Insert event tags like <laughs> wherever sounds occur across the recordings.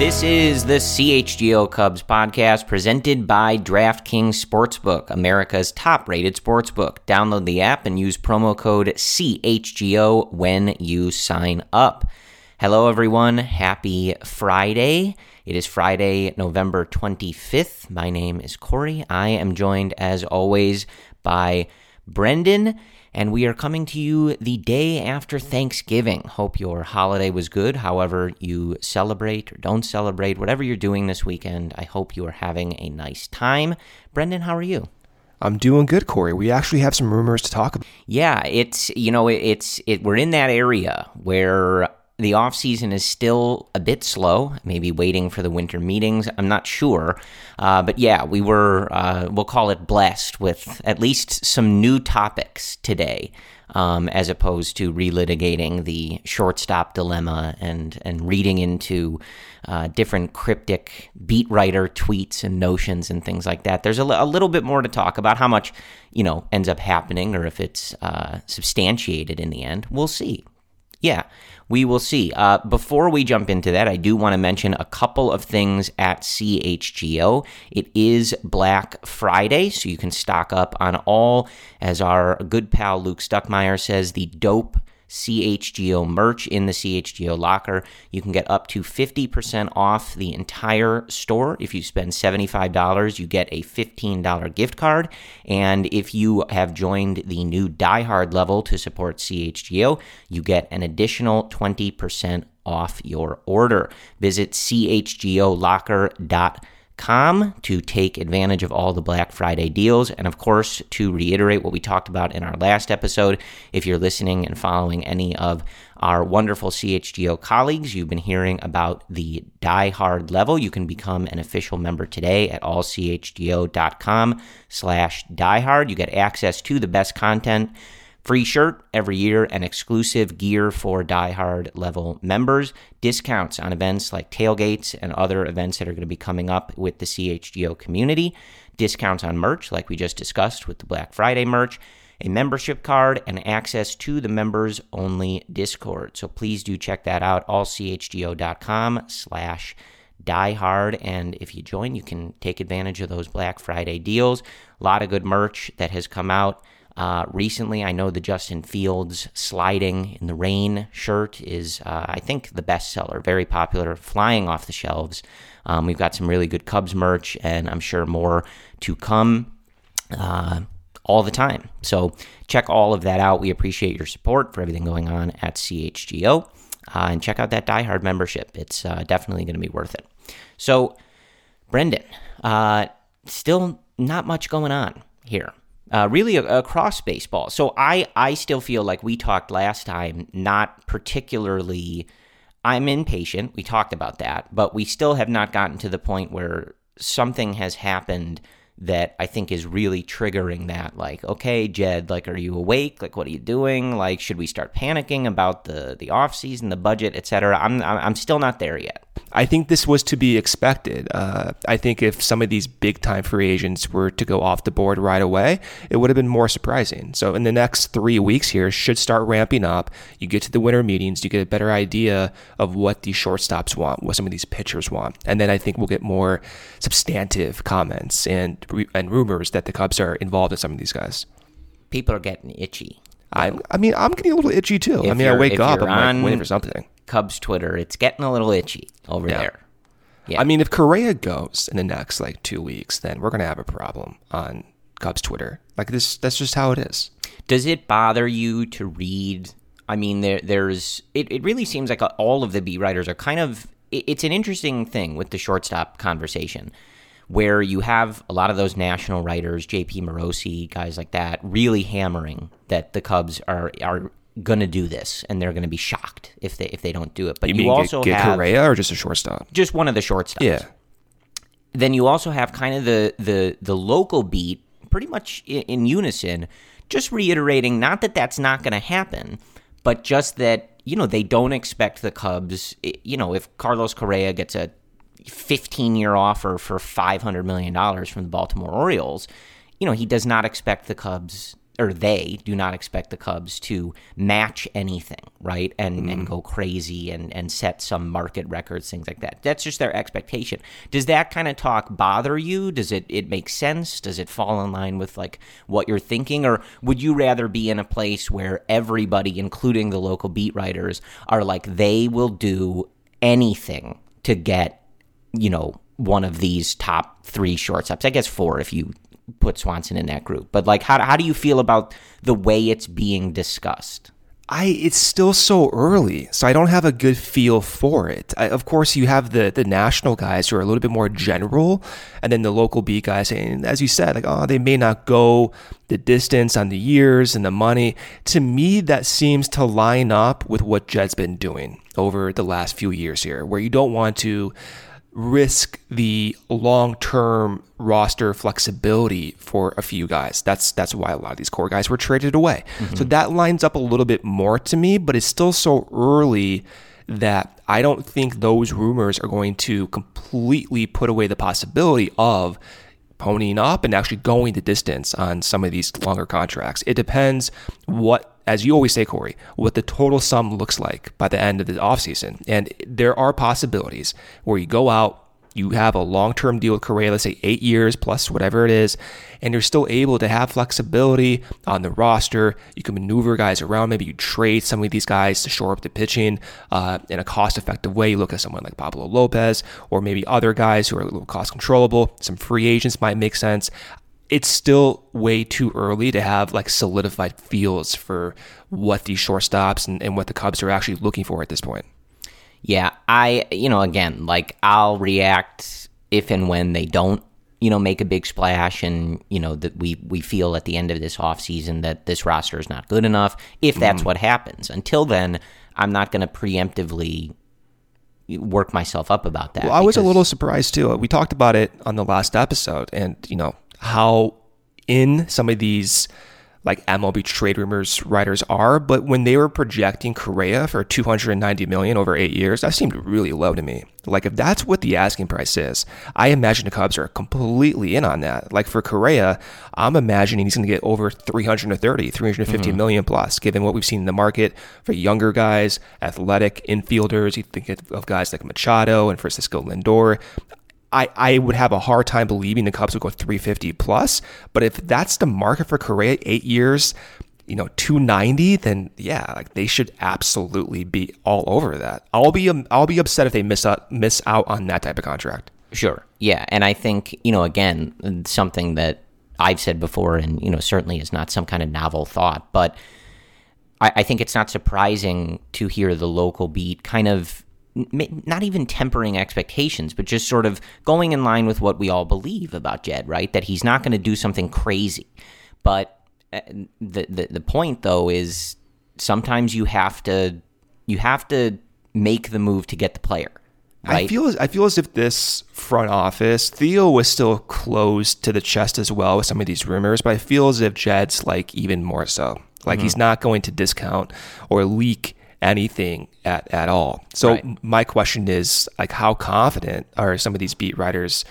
This is the CHGO Cubs podcast presented by DraftKings Sportsbook, America's top rated sportsbook. Download the app and use promo code CHGO when you sign up. Hello, everyone. Happy Friday. It is Friday, November 25th. My name is Corey. I am joined, as always, by Brendan and we are coming to you the day after Thanksgiving. Hope your holiday was good, however, you celebrate or don't celebrate, whatever you're doing this weekend. I hope you are having a nice time. Brendan, how are you? I'm doing good, Corey. We actually have some rumors to talk about. Yeah, it's you know it's it. We're in that area where the off season is still a bit slow, maybe waiting for the winter meetings. I'm not sure. Uh, but yeah, we were, uh, we'll call it blessed with at least some new topics today. Um, as opposed to relitigating the shortstop dilemma and and reading into uh, different cryptic beat writer tweets and notions and things like that. There's a, a, little bit more to talk about. How much you know ends up happening, or if it's uh, substantiated in the end, we'll see. Yeah, we will see. Uh, before we jump into that, I do want to mention a couple of things at CHGO. It is Black Friday, so you can stock up on all, as our good pal Luke Stuckmeyer says, the dope CHGO merch in the CHGO locker. You can get up to 50% off the entire store. If you spend $75, you get a $15 gift card. And if you have joined the new Die Hard level to support CHGO, you get an additional 20% off your order. Visit chgolocker.com com to take advantage of all the Black Friday deals. And of course, to reiterate what we talked about in our last episode, if you're listening and following any of our wonderful CHGO colleagues, you've been hearing about the Die Hard level. You can become an official member today at allchgo.com slash diehard. You get access to the best content Free shirt every year and exclusive gear for diehard level members. Discounts on events like tailgates and other events that are going to be coming up with the CHGO community. Discounts on merch, like we just discussed with the Black Friday merch. A membership card and access to the members only Discord. So please do check that out. Allchgo.com slash diehard. And if you join, you can take advantage of those Black Friday deals. A lot of good merch that has come out. Uh, recently, I know the Justin Fields sliding in the rain shirt is, uh, I think, the best seller, very popular, flying off the shelves. Um, we've got some really good Cubs merch, and I'm sure more to come uh, all the time. So check all of that out. We appreciate your support for everything going on at CHGO. Uh, and check out that Die Hard membership. It's uh, definitely going to be worth it. So, Brendan, uh, still not much going on here uh, really across baseball. So I I still feel like we talked last time, not particularly. I'm impatient. We talked about that, but we still have not gotten to the point where something has happened that I think is really triggering that. Like, okay, Jed, like, are you awake? Like, what are you doing? Like, should we start panicking about the the off season, the budget, etc.? I'm I'm still not there yet. I think this was to be expected. Uh, I think if some of these big time free agents were to go off the board right away, it would have been more surprising. So, in the next three weeks here, should start ramping up. You get to the winter meetings, you get a better idea of what these shortstops want, what some of these pitchers want, and then I think we'll get more substantive comments and and rumors that the Cubs are involved in some of these guys. People are getting itchy. I, I mean, I'm getting a little itchy too. If I mean, I wake up, I'm like waiting for something. Cubs Twitter, it's getting a little itchy over yeah. there. Yeah. I mean, if Correa goes in the next like two weeks, then we're gonna have a problem on Cubs Twitter. Like this, that's just how it is. Does it bother you to read? I mean, there, there's. It, it really seems like all of the beat writers are kind of. It, it's an interesting thing with the shortstop conversation where you have a lot of those national writers, JP Morosi, guys like that, really hammering that the Cubs are are going to do this and they're going to be shocked if they if they don't do it. But you, you also get, get have Correa or just a shortstop, just one of the shortstops. Yeah. Then you also have kind of the the the local beat, pretty much in, in unison, just reiterating not that that's not going to happen, but just that you know they don't expect the Cubs. You know, if Carlos Correa gets a 15 year offer for $500 million from the Baltimore Orioles, you know, he does not expect the Cubs or they do not expect the Cubs to match anything, right? And mm. and go crazy and and set some market records, things like that. That's just their expectation. Does that kind of talk bother you? Does it it make sense? Does it fall in line with like what you're thinking, or would you rather be in a place where everybody, including the local beat writers, are like they will do anything to get, you know, one of these top three shortstops? I guess four if you put Swanson in that group. But like, how how do you feel about the way it's being discussed? I it's still so early, so I don't have a good feel for it. I, of course, you have the the national guys who are a little bit more general, and then the local beat guys saying, as you said, like oh, they may not go the distance on the years and the money. To me, that seems to line up with what Jed's been doing over the last few years here, where you don't want to risk the long-term roster flexibility for a few guys. That's that's why a lot of these core guys were traded away. Mm-hmm. So that lines up a little bit more to me, but it's still so early that I don't think those rumors are going to completely put away the possibility of ponying up and actually going the distance on some of these longer contracts. It depends what as you always say, Corey, what the total sum looks like by the end of the offseason. And there are possibilities where you go out, you have a long term deal with Correa, let's say eight years plus whatever it is, and you're still able to have flexibility on the roster. You can maneuver guys around. Maybe you trade some of these guys to shore up the pitching uh, in a cost effective way. You look at someone like Pablo Lopez, or maybe other guys who are a little cost controllable. Some free agents might make sense it's still way too early to have like solidified feels for what these shortstops and, and what the Cubs are actually looking for at this point. Yeah, I, you know, again, like I'll react if and when they don't, you know, make a big splash and, you know, that we, we feel at the end of this offseason that this roster is not good enough, if that's mm. what happens. Until then, I'm not going to preemptively work myself up about that. Well, I was a little surprised too. We talked about it on the last episode, and you know, how in some of these like MLB trade rumors writers are, but when they were projecting Correa for 290 million over eight years, that seemed really low to me. Like if that's what the asking price is, I imagine the Cubs are completely in on that. Like for Correa, I'm imagining he's going to get over 330, 350 mm-hmm. million plus, given what we've seen in the market for younger guys, athletic infielders. You think of guys like Machado and Francisco Lindor. I, I would have a hard time believing the Cubs would go 350 plus. But if that's the market for Correa, eight years, you know, 290, then yeah, like they should absolutely be all over that. I'll be I'll be upset if they miss out miss out on that type of contract. Sure. Yeah, and I think you know again something that I've said before, and you know certainly is not some kind of novel thought, but I, I think it's not surprising to hear the local beat kind of not even tempering expectations, but just sort of going in line with what we all believe about Jed, right? That he's not going to do something crazy. But uh, the, the the point though is sometimes you have to you have to make the move to get the player. Right? I feel I feel as if this front office Theo was still closed to the chest as well with some of these rumors, but I feel as if Jed's like even more so. Like mm-hmm. he's not going to discount or leak anything at, at all. So right. my question is like how confident are some of these beat writers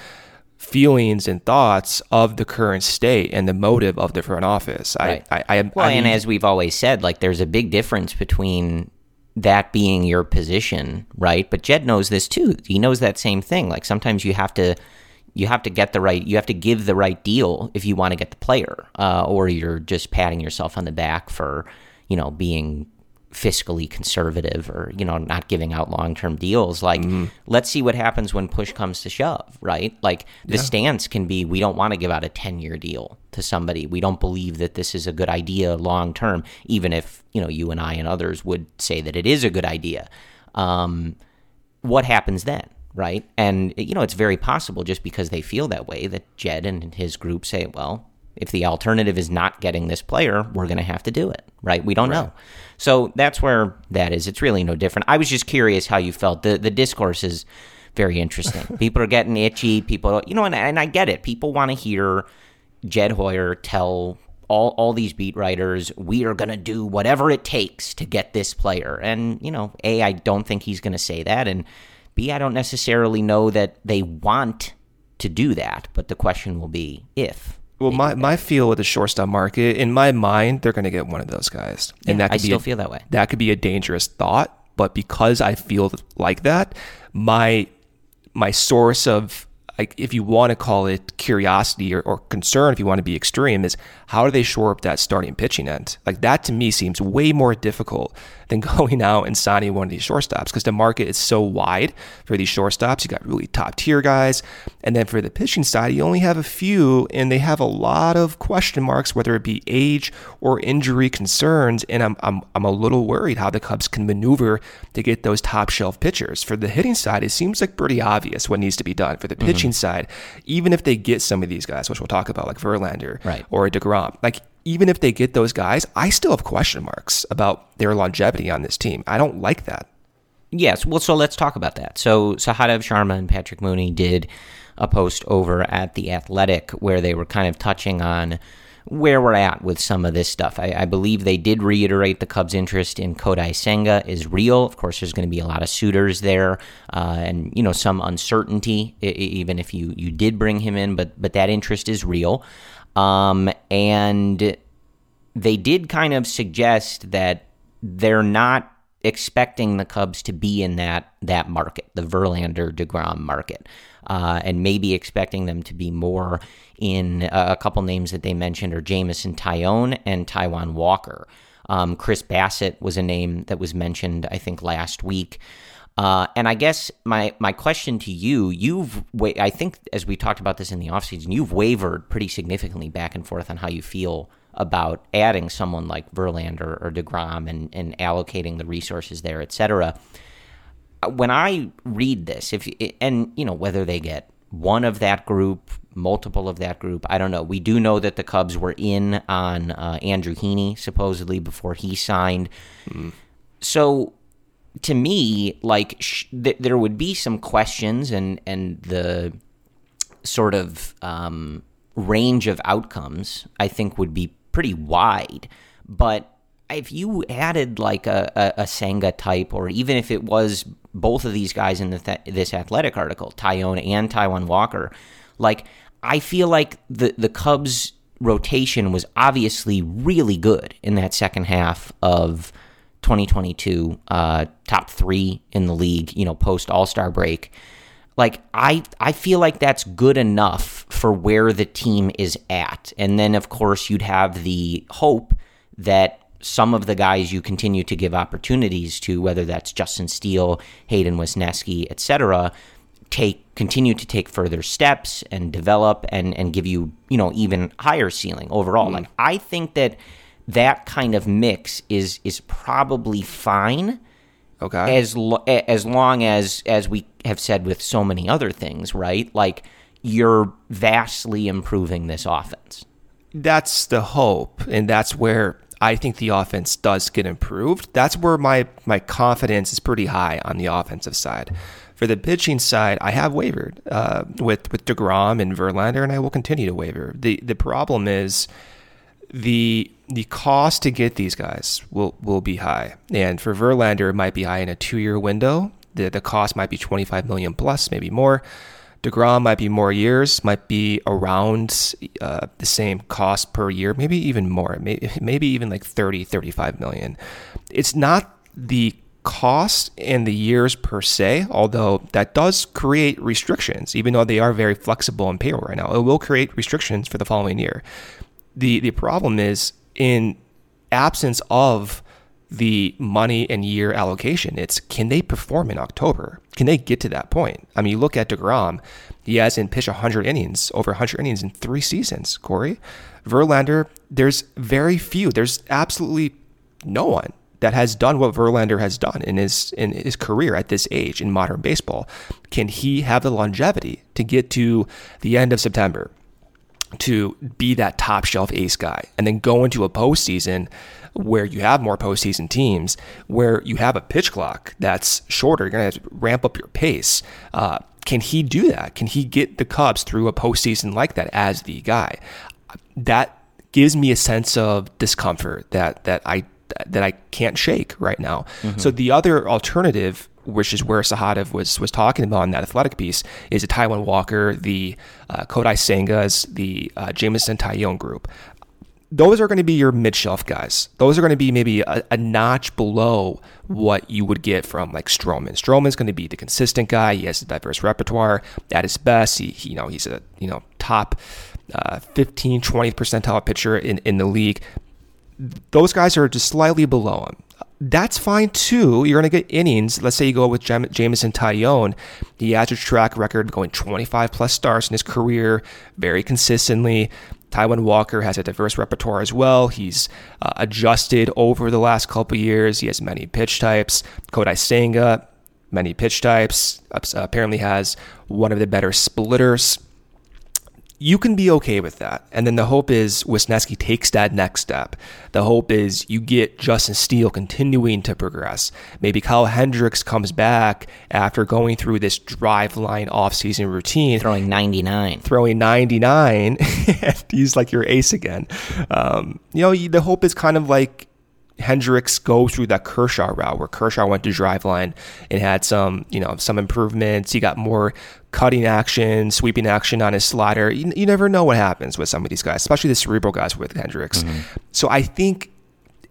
feelings and thoughts of the current state and the motive of the front office. Right. I, I, I, well, I mean, and as we've always said, like there's a big difference between that being your position, right? But Jed knows this too. He knows that same thing. Like sometimes you have to you have to get the right you have to give the right deal if you want to get the player uh, or you're just patting yourself on the back for you know being fiscally conservative or you know not giving out long-term deals like mm-hmm. let's see what happens when push comes to shove right like the yeah. stance can be we don't want to give out a 10-year deal to somebody we don't believe that this is a good idea long term even if you know you and I and others would say that it is a good idea um, what happens then right and you know it's very possible just because they feel that way that Jed and his group say well if the alternative is not getting this player, we're going to have to do it, right? We don't right. know. So that's where that is. It's really no different. I was just curious how you felt. The the discourse is very interesting. <laughs> people are getting itchy. People, you know, and, and I get it. People want to hear Jed Hoyer tell all, all these beat writers, we are going to do whatever it takes to get this player. And, you know, A, I don't think he's going to say that. And B, I don't necessarily know that they want to do that. But the question will be if Well, my, my feel with the shortstop market, in my mind, they're going to get one of those guys, and that could I be still a, feel that way. That could be a dangerous thought, but because I feel like that, my my source of like if you want to call it curiosity or, or, concern, if you want to be extreme, is how do they shore up that starting pitching end? Like that to me seems way more difficult than <laughs> going out and signing one of these shortstops because the market is so wide for these shortstops. You got really top tier guys. And then for the pitching side, you only have a few and they have a lot of question marks, whether it be age or injury concerns. And I'm, I'm, I'm a little worried how the Cubs can maneuver to get those top shelf pitchers. For the hitting side, it seems like pretty obvious what needs to be done. For the mm-hmm. pitching mm-hmm. side, even if they get some of these guys, which we'll talk about, like Verlander right. or DeGrom, like even if they get those guys, I still have question marks about their longevity on this team. I don't like that. Yes, well, so let's talk about that. So Sahadev Sharma and Patrick Mooney did a post over at the Athletic where they were kind of touching on where we're at with some of this stuff. I, I, believe they did reiterate the Cubs' interest in Kodai Senga is real. Of course, there's going to be a lot of suitors there, uh, and you know some uncertainty, even if you you did bring him in. But but that interest is real. Um, and they did kind of suggest that they're not expecting the Cubs to be in that that market, the Verlander Degrom market, uh, and maybe expecting them to be more in uh, a couple names that they mentioned are Jameson Taillon and Taijuan Walker. Um, Chris Bassitt was a name that was mentioned, I think, last week. Uh, and I guess my my question to you, you've I think as we talked about this in the offseason, you've wavered pretty significantly back and forth on how you feel about adding someone like Verlander or DeGrom and, and allocating the resources there, et cetera. When I read this, if and you know whether they get one of that group, multiple of that group, I don't know. We do know that the Cubs were in on uh, Andrew Heaney supposedly before he signed. Mm. So to me, like sh- th- there would be some questions, and and the sort of um, range of outcomes I think would be pretty wide. But if you added like a, a, a Senga type, or even if it was both of these guys in the th- this athletic article, Taillon and Taijuan Walker, like I feel like the the Cubs rotation was obviously really good in that second half of 2022 uh, top three in the league, you know, post All Star break. Like I, I feel like that's good enough for where the team is at. And then, of course, you'd have the hope that some of the guys you continue to give opportunities to, whether that's Justin Steele, Hayden Wesneski, etc., take continue to take further steps and develop and and give you you know even higher ceiling overall. Mm. Like I think that that kind of mix is is probably fine. Okay. As lo- as long as as we have said with so many other things, right? Like you're vastly improving this offense. That's the hope, and that's where I think the offense does get improved. That's where my my confidence is pretty high on the offensive side. For the pitching side, I have wavered uh, with with Degrom and Verlander, and I will continue to waver. the The problem is the the cost to get these guys will will be high. And for Verlander, it might be high in a two year window. The the cost might be 25 million plus, maybe more. DeGrom might be more years, might be around uh, the same cost per year, maybe even more, maybe, <laughs> maybe even like 30, 35 million. It's not the cost and the years per se, although that does create restrictions, even though they are very flexible in payroll right now. It will create restrictions for the following year. The the problem is in absence of the money and year allocation. It's can they perform in October? Can they get to that point? I mean, you look at DeGrom, he hasn't pitched 100 innings, over 100 innings in three seasons, Corey. Verlander, there's very few, there's absolutely no one that has done what Verlander has done in his in his career at this age in modern baseball. Can he have the longevity to get to the end of September? To be that top shelf ace guy and then go into a postseason where you have more postseason teams, where you have a pitch clock that's shorter. You're going to ramp up your pace. Uh, can he do that? Can he get the Cubs through a postseason like that as the guy? That gives me a sense of discomfort that that I that I can't shake right now. Mm-hmm. So the other alternative, which is where Sahadev was was talking about in that athletic piece, is a Taijuan Walker, the uh, Kodai Sengas, the uh, Jameson Taillon group. Those are going to be your mid shelf guys. Those are going to be maybe a, a, notch below what you would get from like Stroman. Stroman's going to be the consistent guy. He has a diverse repertoire. At his best, he, he you know he's a you know top uh, 15, 20th percentile pitcher in, in the league those guys are just slightly below him. That's fine too. You're going to get innings. Let's say you go with Jam- Jameson Taillon. He has a track record going 25 plus starts in his career very consistently. Taijuan Walker has a diverse repertoire as well. He's uh, adjusted over the last couple years. He has many pitch types. Kodai Senga, many pitch types. Apparently has one of the better splitters you can be okay with that. And then the hope is Wesneski takes that next step. The hope is you get Justin Steele continuing to progress. Maybe Kyle Hendricks comes back after going through this Driveline offseason routine. Throwing 99. Throwing 99. <laughs> he's like your ace again. Um, you know, the hope is kind of like Hendricks go through that Kershaw route where Kershaw went to Driveline and had some, you know, some improvements. He got more cutting action, sweeping action on his slider. You, you never know what happens with some of these guys, especially the cerebral guys with Hendricks. Mm-hmm. So I think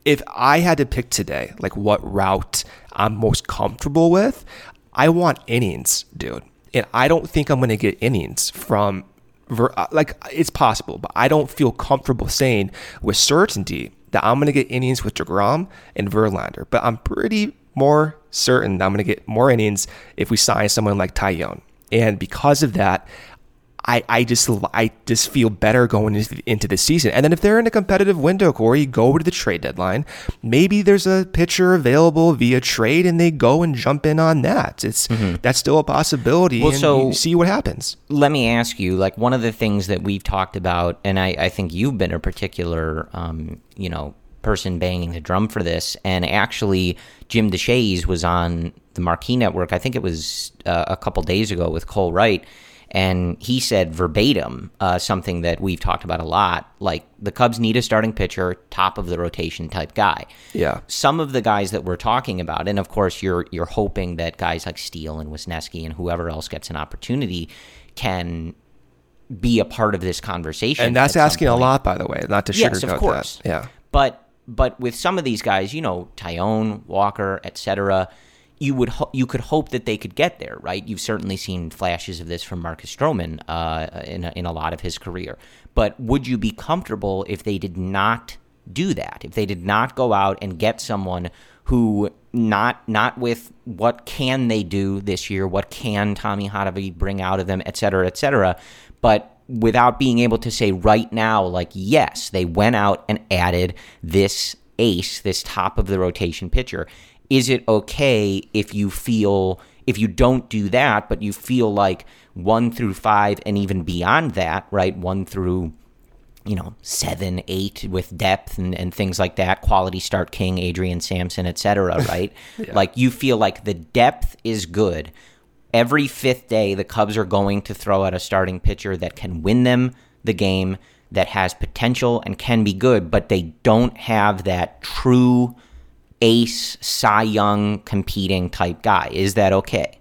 if I had to pick today, like what route I'm most comfortable with, I want innings, dude. And I don't think I'm going to get innings from uh, like it's possible, but I don't feel comfortable saying with certainty that I'm going to get innings with DeGrom and Verlander. But I'm pretty more certain that I'm going to get more innings if we sign someone like Taillon. And because of that, I, I just I just feel better going into the, into the season. And then if they're in a competitive window, Corey, go to the trade deadline. Maybe there's a pitcher available via trade, and they go and jump in on that. It's mm-hmm. that's still a possibility. Well, so see what happens. Let me ask you, like one of the things that we've talked about, and I, I think you've been a particular, um, you know, person banging the drum for this. And actually, Jim Deshaies was on the Marquee Network. I think it was uh, a couple days ago with Cole Wright and he said verbatim uh, something that we've talked about a lot like the Cubs need a starting pitcher, top of the rotation type guy. Yeah. Some of the guys that we're talking about, and of course you're you're hoping that guys like Steele and Wesneski and whoever else gets an opportunity can be a part of this conversation. And that's asking a lot, by the way, not to sugarcoat yes, of course. that. Yeah. But but with some of these guys, you know, Taillon, Walker, etc., you would ho- you could hope that they could get there, right? You've certainly seen flashes of this from Marcus Stroman uh, in a, in a lot of his career. But would you be comfortable if they did not do that? If they did not go out and get someone who not not with what can they do this year, what can Tommy Hotovy bring out of them, et cetera, et cetera, but without being able to say right now, like yes, they went out and added this ace, this top of the rotation pitcher is it okay if you feel if you don't do that but you feel like 1 through 5 and even beyond that right? 1 through you know 7 8 with depth and, and things like that quality start king adrian sampson etc <laughs> right? Yeah. like you feel like the depth is good. Every fifth day the cubs are going to throw out a starting pitcher that can win them the game that has potential and can be good but they don't have that true ace, Cy Young competing type guy. Is that okay?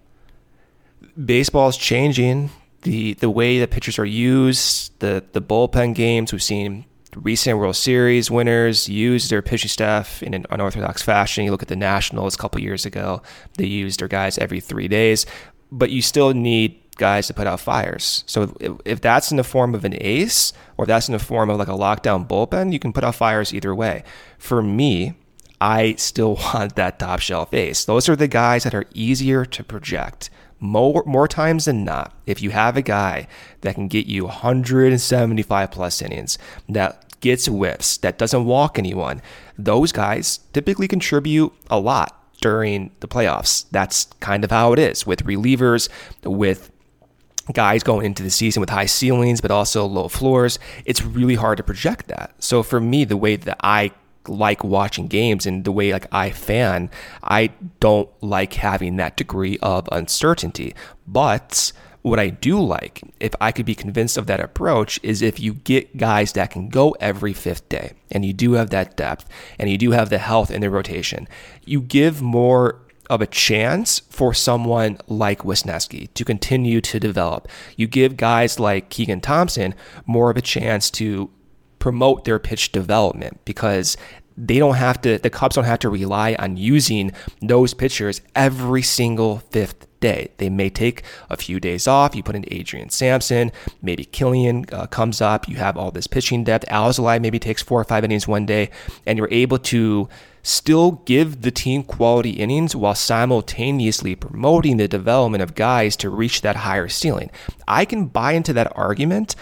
Baseball is changing. The the way the pitchers are used, the the bullpen games we've seen recent World Series winners use their pitching staff in an unorthodox fashion. You look at the Nationals a couple years ago; they used their guys every three days, but you still need guys to put out fires. So if, if that's in the form of an ace, or if that's in the form of like a lockdown bullpen, you can put out fires either way. For me, I still <laughs> want that top shelf ace. Those are the guys that are easier to project. More, more times than not, if you have a guy that can get you 175 plus innings, that gets whiffs, that doesn't walk anyone, those guys typically contribute a lot during the playoffs. That's kind of how it is with relievers, with guys going into the season with high ceilings, but also low floors. It's really hard to project that. So for me, the way that I like watching games and the way like I fan, I don't like having that degree of uncertainty. But What I do like, if I could be convinced of that approach, is if you get guys that can go every fifth day and you do have that depth and you do have the health in the rotation, you give more of a chance for someone like Wesneski to continue to develop. You give guys like Keegan Thompson more of a chance to promote their pitch development because they don't have to the Cubs don't have to rely on using those pitchers every single fifth day. They may take a few days off. You put in Adrian Sampson, maybe Killian uh, comes up. You have all this pitching depth. Alzolay maybe takes four or five innings one day, and you're able to still give the team quality innings while simultaneously promoting the development of guys to reach that higher ceiling. I can buy into that argument.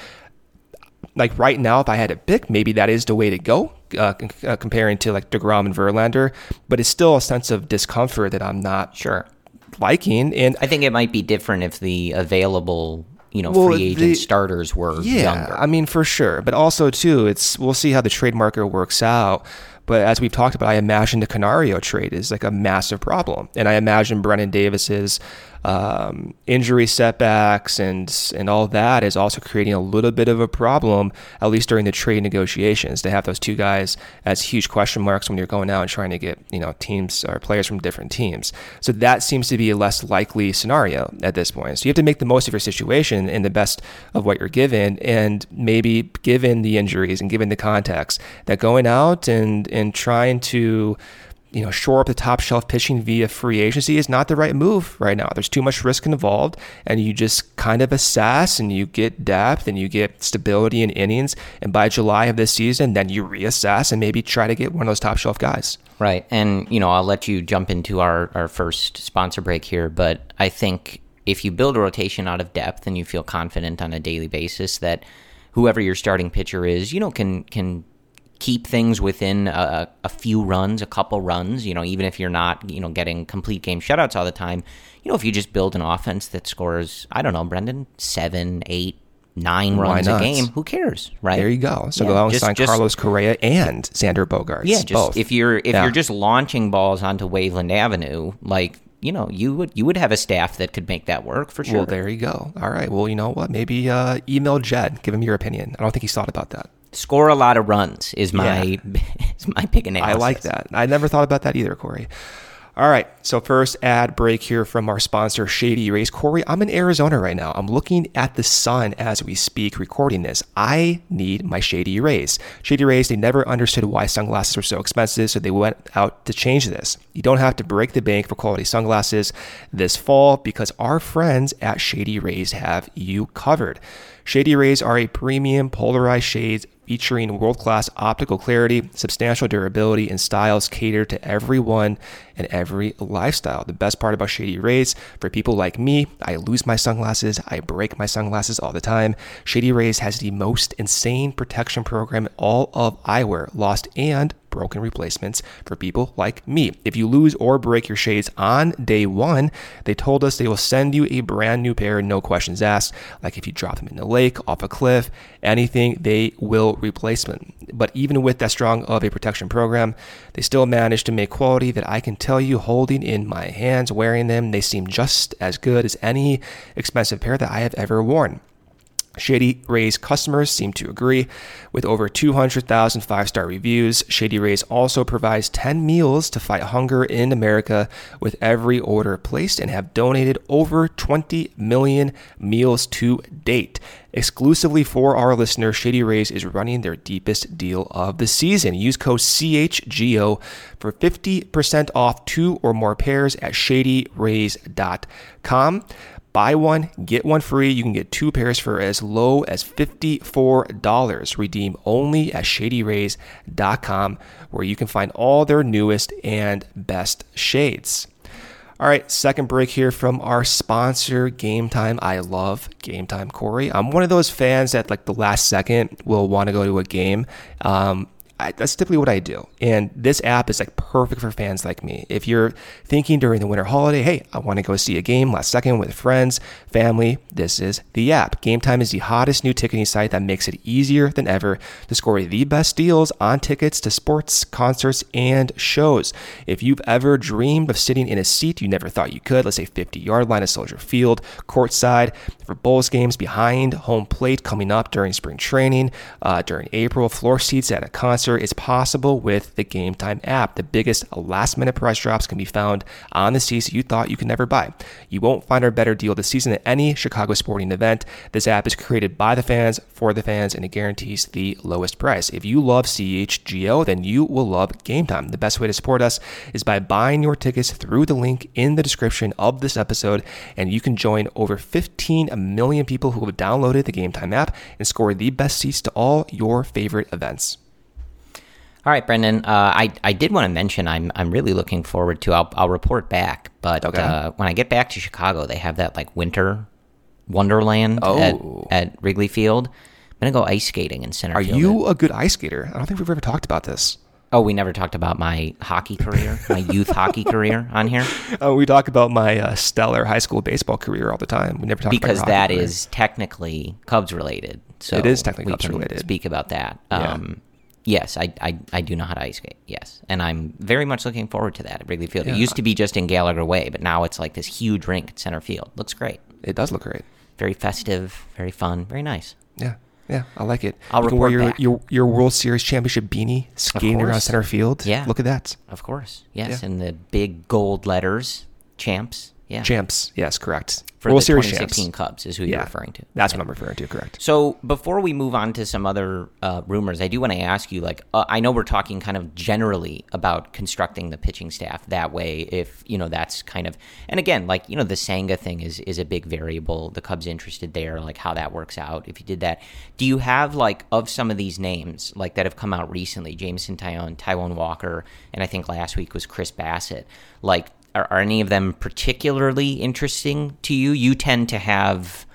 Like right now, if I had to pick, maybe that is the way to go, uh, uh, comparing to like DeGrom and Verlander, but it's still a sense of discomfort that I'm not sure liking. And I think it might be different if the available you know well, free agent the, starters were yeah, younger. I mean for sure, but also too, it's we'll see how the trade market works out. But as we've talked about, I imagine the Canario trade is like a massive problem. And I imagine Brennen Davis's um, injury setbacks and and all that is also creating a little bit of a problem, at least during the trade negotiations. To have those two guys as huge question marks when you're going out and trying to get you know teams or players from different teams. So that seems to be a less likely scenario at this point. So you have to make the most of your situation and the best of what you're given, and maybe given the injuries and given the context, that going out and and trying to you know, shore up the top shelf pitching via free agency is not the right move right now. There's too much risk involved, and you just kind of assess and you get depth and you get stability in innings. And by July of this season, then you reassess and maybe try to get one of those top shelf guys. Right. And, you know, I'll let you jump into our, our first sponsor break here, but I think if you build a rotation out of depth and you feel confident on a daily basis that whoever your starting pitcher is, you know, can can keep things within a, a, few runs, a couple runs, you know, even if you're not, you know, getting complete game shutouts all the time, you know, if you just build an offense that scores, I don't know, Brendan, seven, eight, nine runs a game, who cares, right? There you go. So yeah, go out and sign just, Carlos Correa and Xander Bogaerts. Yeah, just both. if you're if yeah. you're just launching balls onto Waveland Avenue, like you know, you would you would have a staff that could make that work for sure. Well, there you go. All right. Well, you know what? Maybe uh, email Jed, give him your opinion. I don't think he's thought about that score a lot of runs is my yeah. <laughs> is my big analysis. I like that. I never thought about that either, Corey. All right, so first ad break here from our sponsor, Shady Rays. Corey, I'm in Arizona right now. I'm looking at the sun as we speak, recording this. I need my Shady Rays. Shady Rays, they never understood why sunglasses were so expensive, so they went out to change this. You don't have to break the bank for quality sunglasses this fall because our friends at Shady Rays have you covered. Shady Rays are a premium polarized shades featuring world class optical clarity, substantial durability, and styles cater to everyone and every lifestyle. The best part about Shady Rays, for people like me, I lose my sunglasses, I break my sunglasses all the time. Shady Rays has the most insane protection program all of eyewear, lost and broken replacements for people like me. If you lose or break your shades on day one, they told us they will send you a brand new pair, no questions asked. Like if you drop them in the lake, off a cliff, anything, they will replace them. But even with that strong of a protection program, they still managed to make quality that I can tell you holding in my hands, wearing them, they seem just as good as any expensive pair that I have ever worn. Shady Rays customers seem to agree. With over 200,000 five star reviews, Shady Rays also provides 10 meals to fight hunger in America with every order placed and have donated over 20 million meals to date. Exclusively for our listeners, Shady Rays is running their deepest deal of the season. Use code CHGO for 50% off two or more pairs at shadyrays.com. Buy one, get one free. You can get two pairs for as low as $54. Redeem only at shadyrays.com, where you can find all their newest and best shades. All right, second break here from our sponsor, Game Time. I love Game Time, Corey. I'm one of those fans that, like, the last second will want to go to a game. Um, I, that's typically what I do. And this app is like perfect for fans like me. If you're thinking during the winter holiday, hey, I want to go see a game last second with friends, family, this is the app. Game Time is the hottest new ticketing site that makes it easier than ever to score the best deals on tickets to sports, concerts, and shows. If you've ever dreamed of sitting in a seat you never thought you could, let's say 50 yard line of Soldier Field, courtside, for Bulls games behind home plate coming up during spring training, uh, during April, floor seats at a concert is possible with the Game Time app. The biggest last minute price drops can be found on the seats you thought you could never buy. You won't find a better deal this season at any Chicago sporting event. This app is created by the fans for the fans and it guarantees the lowest price. If you love CHGO, then you will love Game Time. The best way to support us is by buying your tickets through the link in the description of this episode, and you can join over 15 million people who have downloaded the Game Time app and score the best seats to all your favorite events. All right, Brendan. Uh, I I did want to mention I'm I'm really looking forward to. I'll I'll report back, but Okay. uh, when I get back to Chicago, they have that like winter wonderland Oh. at, at Wrigley Field. I'm gonna go ice skating in center Are you a good ice skater? I don't think we've ever talked about this. Oh, we never talked about my hockey career, my youth hockey career on here, Uh, <laughs> we talk about my uh, stellar high school baseball career all the time. We never talk because about that career. is technically Cubs related. So It is technically Cubs related. Speak about that. Yeah. Yes, I, I I do know how to ice skate. Yes, and I'm very much looking forward to that at Wrigley Field. It used to be just in Gallagher Way, but now it's like this huge rink at center field. Looks great. It does look great. Very festive, very fun, very nice. Yeah, yeah, I like it. I'll you can wear report your, back. your your World Series championship beanie, skating around center field. Yeah. look at that. Of course, yes, Yeah. and the big gold letters, champs. Yeah, Champs, yes, correct. for World the Series 2016 champs. Cubs is who you're referring to. That's Yeah. what I'm referring to. Correct. So before we move on to some other uh, rumors, I do want to ask you. Like, uh, I know we're talking kind of generally about constructing the pitching staff that way. If you know, that's kind of, and again, like you know, the Senga thing is is a big variable. The Cubs interested there, like how that works out. If you did that, do you have like of some of these names like that have come out recently? Jameson Taillon, Taijuan Walker, and I think last week was Chris Bassitt. Like, are, are any of them particularly interesting to you? You tend to have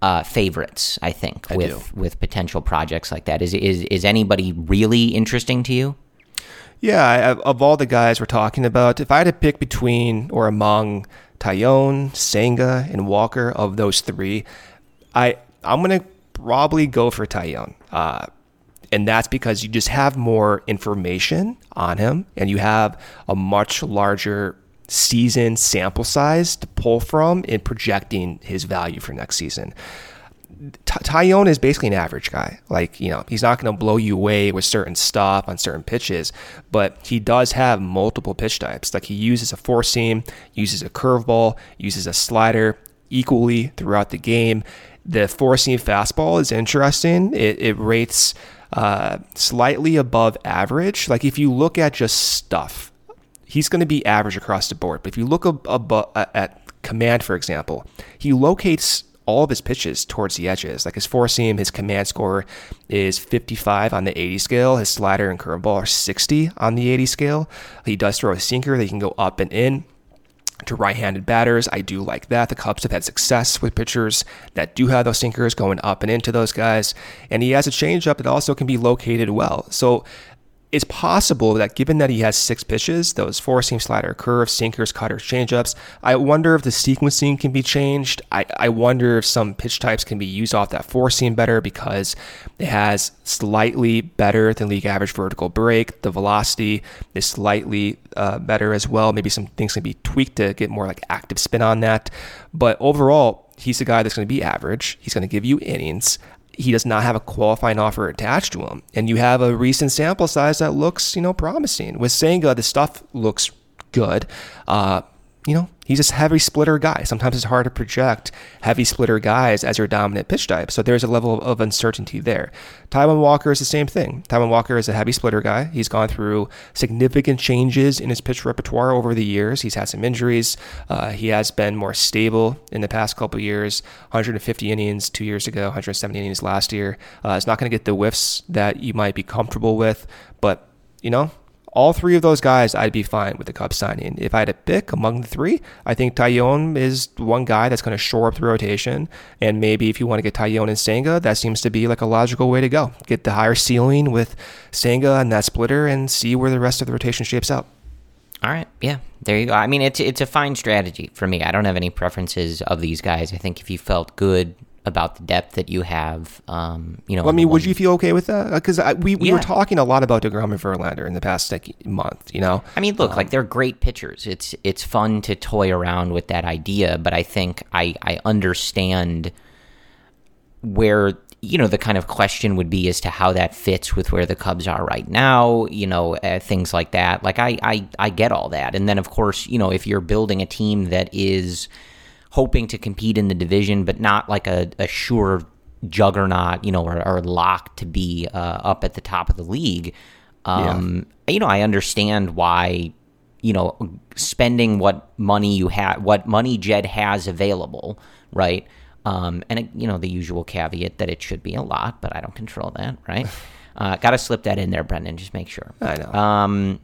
uh, favorites, I think, I with with potential projects like that. Is is is anybody really interesting to you? Yeah, I, of- of all the guys we're talking about, if I had to pick between or among Taillon, Senga, and Walker of those three, I I'm gonna probably go for Taillon. Uh, and that's because you just have more information on him, and you have a much larger season sample size to pull from in projecting his value for next season. Ty- Taillon is basically an average guy. Like, you know, he's not going to blow you away with certain stuff on certain pitches, but he does have multiple pitch types. Like, he uses a four seam, uses a curveball, uses a slider equally throughout the game. The four seam fastball is interesting. It, it rates uh, slightly above average. Like, if you look at just stuff, he's going to be average across the board. But if you look at command, for example, he locates all of his pitches towards the edges. Like his four seam, his command score is 55 on the 80 scale. His slider and curveball are 60 on the 80 scale. He does throw a sinker that can go up and in to right-handed batters. I do like that. The Cubs have had success with pitchers that do have those sinkers going up and into those guys, and he has a changeup that also can be located well. So it's possible that given that he has six pitches, those four seam slider, curves, sinkers, cutters, changeups, I wonder if the sequencing can be changed. I, I wonder if some pitch types can be used off that four seam better because it has slightly better than league average vertical break. The velocity is slightly uh, better as well. Maybe some things can be tweaked to get more like active spin on that. But overall, he's a guy that's going to be average. He's going to give you innings he does not have a qualifying offer attached to him. And you have a recent sample size that looks, you know, promising. With Senga, the stuff looks good. Uh, you know, he's a heavy splitter guy. Sometimes it's hard to project heavy splitter guys as your dominant pitch type. So there's a level of, uncertainty there. Taijuan Walker is the same thing. Taijuan Walker is a heavy splitter guy. He's gone through significant changes in his pitch repertoire over the years. He's had some injuries. Uh, he has been more stable in the past couple years. 150 innings two years ago, 170 innings last year. Uh, it's not going to get the whiffs that you might be comfortable with, but you know, All three of those guys, I'd be fine with the Cubs signing. If I had to pick among the three, I think Taillon is one guy that's going to shore up the rotation. And maybe if you want to get Taillon and Senga, that seems to be like a logical way to go. Get the higher ceiling with Senga and that splitter and see where the rest of the rotation shapes out. All right, yeah, there you go. I mean, it's it's a fine strategy for me. I don't have any preferences of these guys. I think if you felt good about the depth that you have. Um, you know, well, I mean, would you feel okay with that? Because we, we Yeah. were talking a lot about Degrom and Verlander in the past like, month. You know, I mean, look, like they're great pitchers. It's it's fun to toy around with that idea, but I think I I understand where you know the kind of question would be as to how that fits with where the Cubs are right now. You know, uh, things like that. Like I I I get all that, and then of course, you know, if you're building a team that is hoping to compete in the division, but not like a, a sure juggernaut, you know, or, or locked to be uh, up at the top of the league. Um, You know, I understand why, you know, spending what money you have, what money Jed has available, right? Um, and, you know, the usual caveat that it should be a lot, but I don't control that, right? <laughs> Uh, Got to slip that in there, Brendan, just make sure. I know. Um,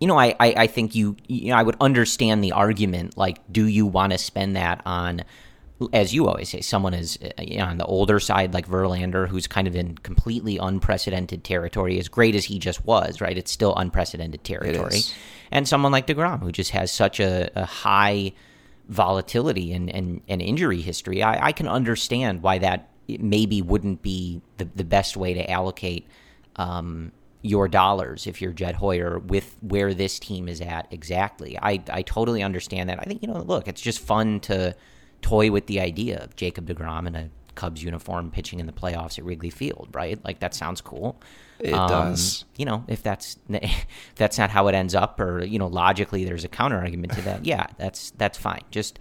you know, I, I, I think you, you know, I would understand the argument. Like, do you want to spend that on, as you always say, someone is you know, on the older side, like Verlander, who's kind of in completely unprecedented territory, as great as he just was, right? It's still unprecedented territory. And someone like DeGrom, who just has such a, a high volatility and, and, and injury history. I, I can understand why that maybe wouldn't be the, the best way to allocate um, your dollars if you're Jed Hoyer with where this team is at exactly. I, I totally understand that. I think, you know, look, it's just fun to toy with the idea of Jacob DeGrom in a Cubs uniform pitching in the playoffs at Wrigley Field, right? Like that sounds cool. It um, does. You know, if that's <laughs> if that's not how it ends up, or you know, logically there's a counter argument to that. Yeah, that's that's fine. Just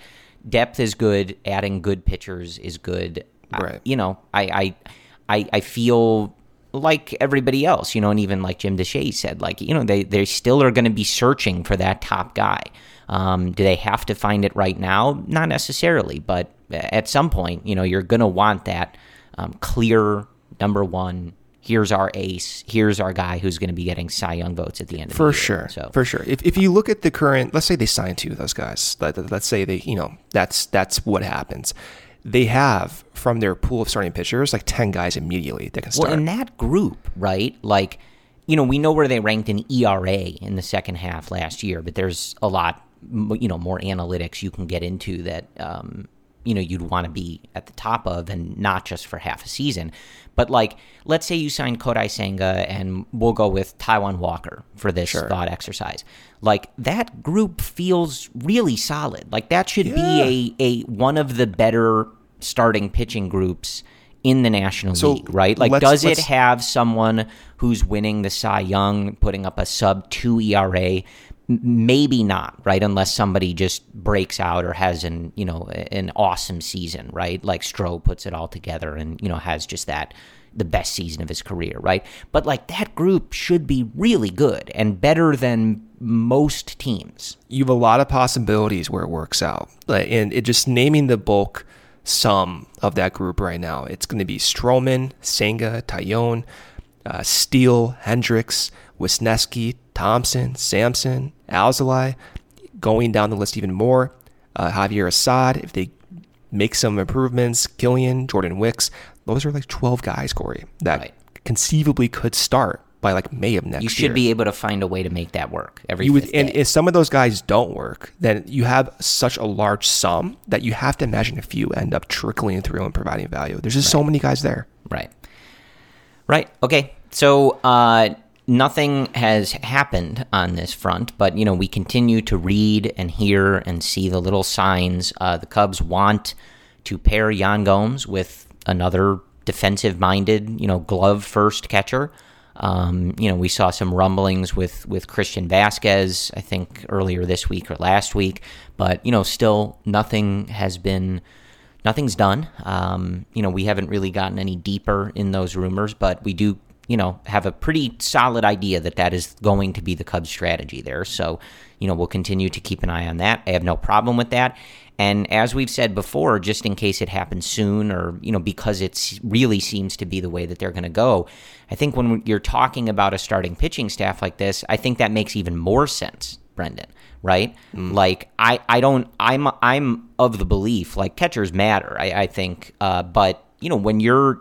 depth is good. Adding good pitchers is good. I- Right. you know, I I I, I feel like everybody else, you know, and even like Jim Deshaies said, like, you know, they, they still are going to be searching for that top guy. Um, do they have to find it right now? Not necessarily, but at some point, you know, you're going to want that um, clear number one. Here's our ace. Here's our guy who's going to be getting Cy Young votes at the end of For the year. sure. So For sure. If, if you look at the current, let's say they sign two of those guys. Let, let's say they, you know, that's that's what happens. They have from their pool of starting pitchers like ten guys immediately that can start. Well, in that group, right? Like, you know, we know where they ranked in ERA in the second half last year, but there's a lot, you know, more analytics you can get into that, um, you know, you'd want to be at the top of, and not just for half a season. But like, let's say you sign Kodai Senga, and we'll go with Taijuan Walker for this Sure. thought exercise. Like that group feels really solid. Like that should be a a one of the better starting pitching groups in the National So, League, right? Like, let's- does it let's- have someone who's winning the Cy Young, putting up a sub two ERA? Maybe not, right? Unless somebody just breaks out or has an you know an awesome season, right? Like Stroh puts it all together and you know has just that the best season of his career, right? But like that group should be really good and better than most teams. you have a lot of possibilities where it works out. And it just naming the bulk sum of that group right now. It's going to be Stroman, Senga, Taillon, uh, Steele, Hendricks, Wesneski, Thompson, Sampson, Alzolay, Going down the list even more, uh, Javier Assad. If they make some improvements, Kilian, Jordan Wicks. Those are like twelve guys, Corey, that Right. conceivably could start by like May of next year. You year should be able to find a way to make that work every you would and if some of those guys don't work then you have such a large sum that you have to imagine a few end up trickling through and providing value there's just so many guys there Right. Right. Okay. So uh, nothing has happened on this front, but you know we continue to read and hear and see the little signs. Uh, the Cubs want to pair Yan Gomes with another defensive-minded, you know, glove-first catcher. Um, you know, we saw some rumblings with with Christian Vazquez, I think earlier this week or last week, but you know, still nothing has been nothing's done. Um, you know, we haven't really gotten any deeper in those rumors, but we do, you know, have a pretty solid idea that that is going to be the Cubs' strategy there. So, you know, we'll continue to keep an eye on that. I have no problem with that. And as we've said before, just in case it happens soon or, you know, because it really seems to be the way that they're going to go, I think when you're talking about a starting pitching staff like this, I think that makes even more sense, Brendan, right? Mm. Like I, I don't I'm I'm of the belief like catchers matter, I, I think. Uh, but you know, when you're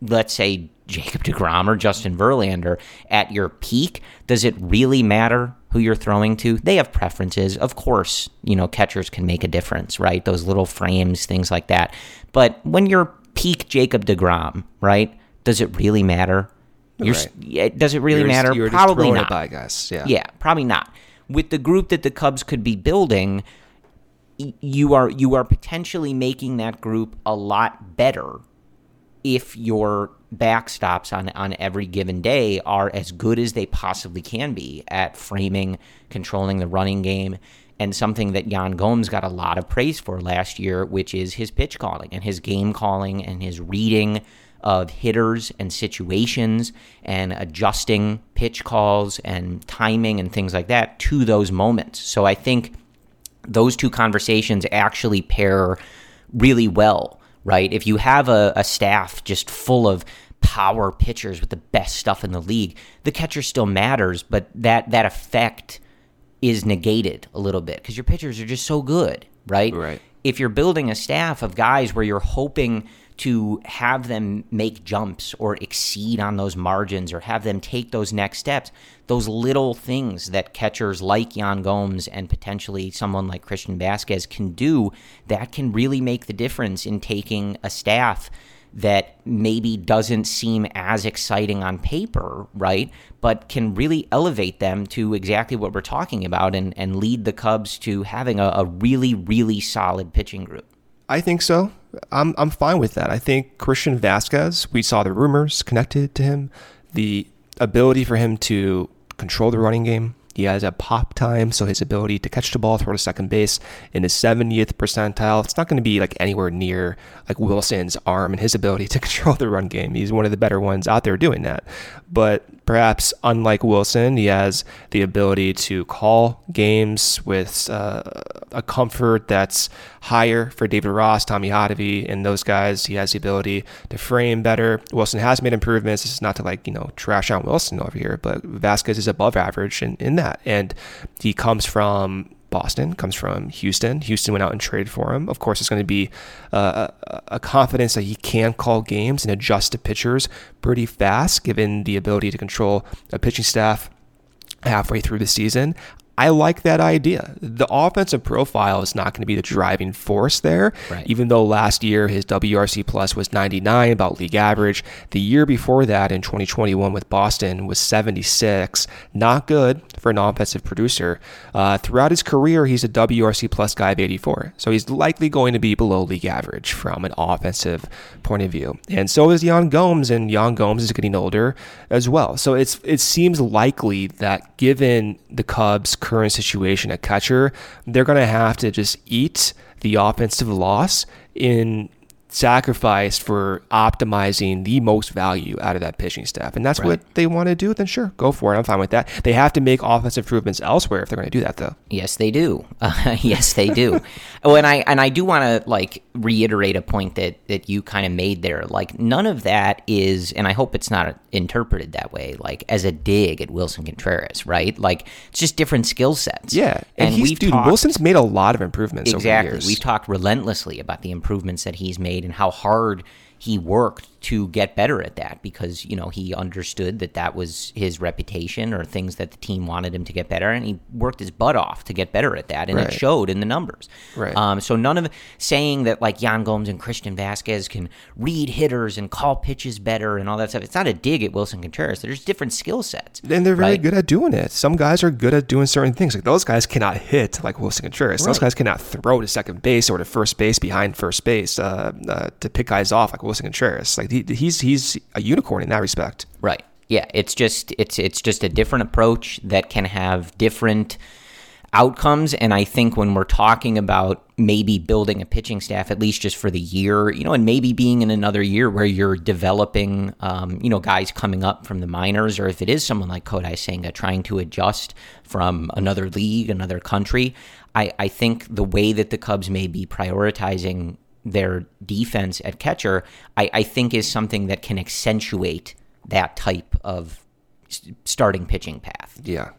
let's say Jacob DeGrom or Justin Verlander at your peak, does it really matter who you're throwing to? They have preferences. Of course, you know, catchers can make a difference, right? Those little frames, things like that. But when you're peak Jacob DeGrom, right? Does it really matter? You're, right. Does it really you're matter? Just, probably not. by guys. Yeah. Yeah, probably not. With the group that the Cubs could be building, you are you are potentially making that group a lot better if your backstops on on every given day are as good as they possibly can be at framing, controlling the running game, and something that Yan Gomes got a lot of praise for last year, which is his pitch calling and his game calling and his reading of hitters and situations and adjusting pitch calls and timing and things like that to those moments. So I think those two conversations actually pair really well right? If you have a, a staff just full of power pitchers with the best stuff in the league, the catcher still matters, but that that effect is negated a little bit because your pitchers are just so good, right? Right. If you're building a staff of guys where you're hoping to have them make jumps or exceed on those margins or have them take those next steps, those little things that catchers like Yan Gomes and potentially someone like Christian Vazquez can do, that can really make the difference in taking a staff that maybe doesn't seem as exciting on paper, right? But can really elevate them to exactly what we're talking about and, and lead the Cubs to having a, a really, really solid pitching group. I think so. I'm I'm fine with that. I think Christian Vazquez, we saw the rumors connected to him, the ability for him to control the running game. He has a pop time, so his ability to catch the ball, throw to second base in his 70th percentile. It's not going to be like anywhere near like Willson's arm and his ability to <laughs> control the run game. He's one of the better ones out there doing that. But perhaps unlike Willson, he has the ability to call games with uh, a comfort that's higher for David Ross, Tommy Hottovy, and those guys. He has the ability to frame better. Willson has made improvements. This is not to like, you know, trash on Willson over here, but Vazquez is above average in, in that. And he comes from Boston, comes from Houston. Houston went out and traded for him. Of course, it's going to be uh, a, confidence that he can call games and adjust to pitchers pretty fast, given the ability to control a pitching staff halfway through the season. I like that idea. The offensive profile is not going to be the driving force there, right. even though last year his WRC plus was 99, about league average. The year before that, in 2021 with Boston, was 76. Not good for an offensive producer. Uh, throughout his career, he's a WRC plus guy of 84, so he's likely going to be below league average from an offensive point of view. And so is Yan Gomes, and Yan Gomes is getting older as well. So it's it seems likely that given the Cubs' current situation at catcher, they're going to have to just eat the offensive loss in sacrifice for optimizing the most value out of that pitching staff. And that's right. what they want to do, then sure, go for it. I'm fine with that. They have to make offensive improvements elsewhere if they're going to do that, though. Yes, they do. Uh, <laughs> yes, they do. <laughs> oh, and I and I do want to like reiterate a point that that you kind of made there. Like none of that is, and I hope it's not interpreted that way, like as a dig at Willson Contreras, right? Like it's just different skill sets. Yeah, and, and he's dude. Talked, Willson's made a lot of improvements. Exactly. We've talked relentlessly about the improvements that he's made and how hard he worked to get better at that because you know he understood that that was his reputation or things that the team wanted him to get better and he worked his butt off to get better at that and right. it showed in the numbers. Right. Um, so none of saying that like Yan Gomes and Christian Vazquez can read hitters and call pitches better and all that stuff it's not a dig at Willson Contreras. There's different skill sets and they're very right? good at doing it. Some guys are good at doing certain things. Like those guys cannot hit like Willson Contreras. Right. those guys cannot throw to second base or to first base behind first base uh, uh, to pick guys off like Willson Contreras. Like he, he's he's a unicorn in that respect. Right. Yeah, it's just it's it's just a different approach that can have different outcomes. And I think when we're talking about maybe building a pitching staff, at least just for the year, you know, and maybe being in another year where you're developing, um, you know, guys coming up from the minors, or if it is someone like Kodai Senga trying to adjust from another league, another country, I, I think the way that the Cubs may be prioritizing their defense at catcher, I, I think is something that can accentuate that type of starting pitching path. Yeah.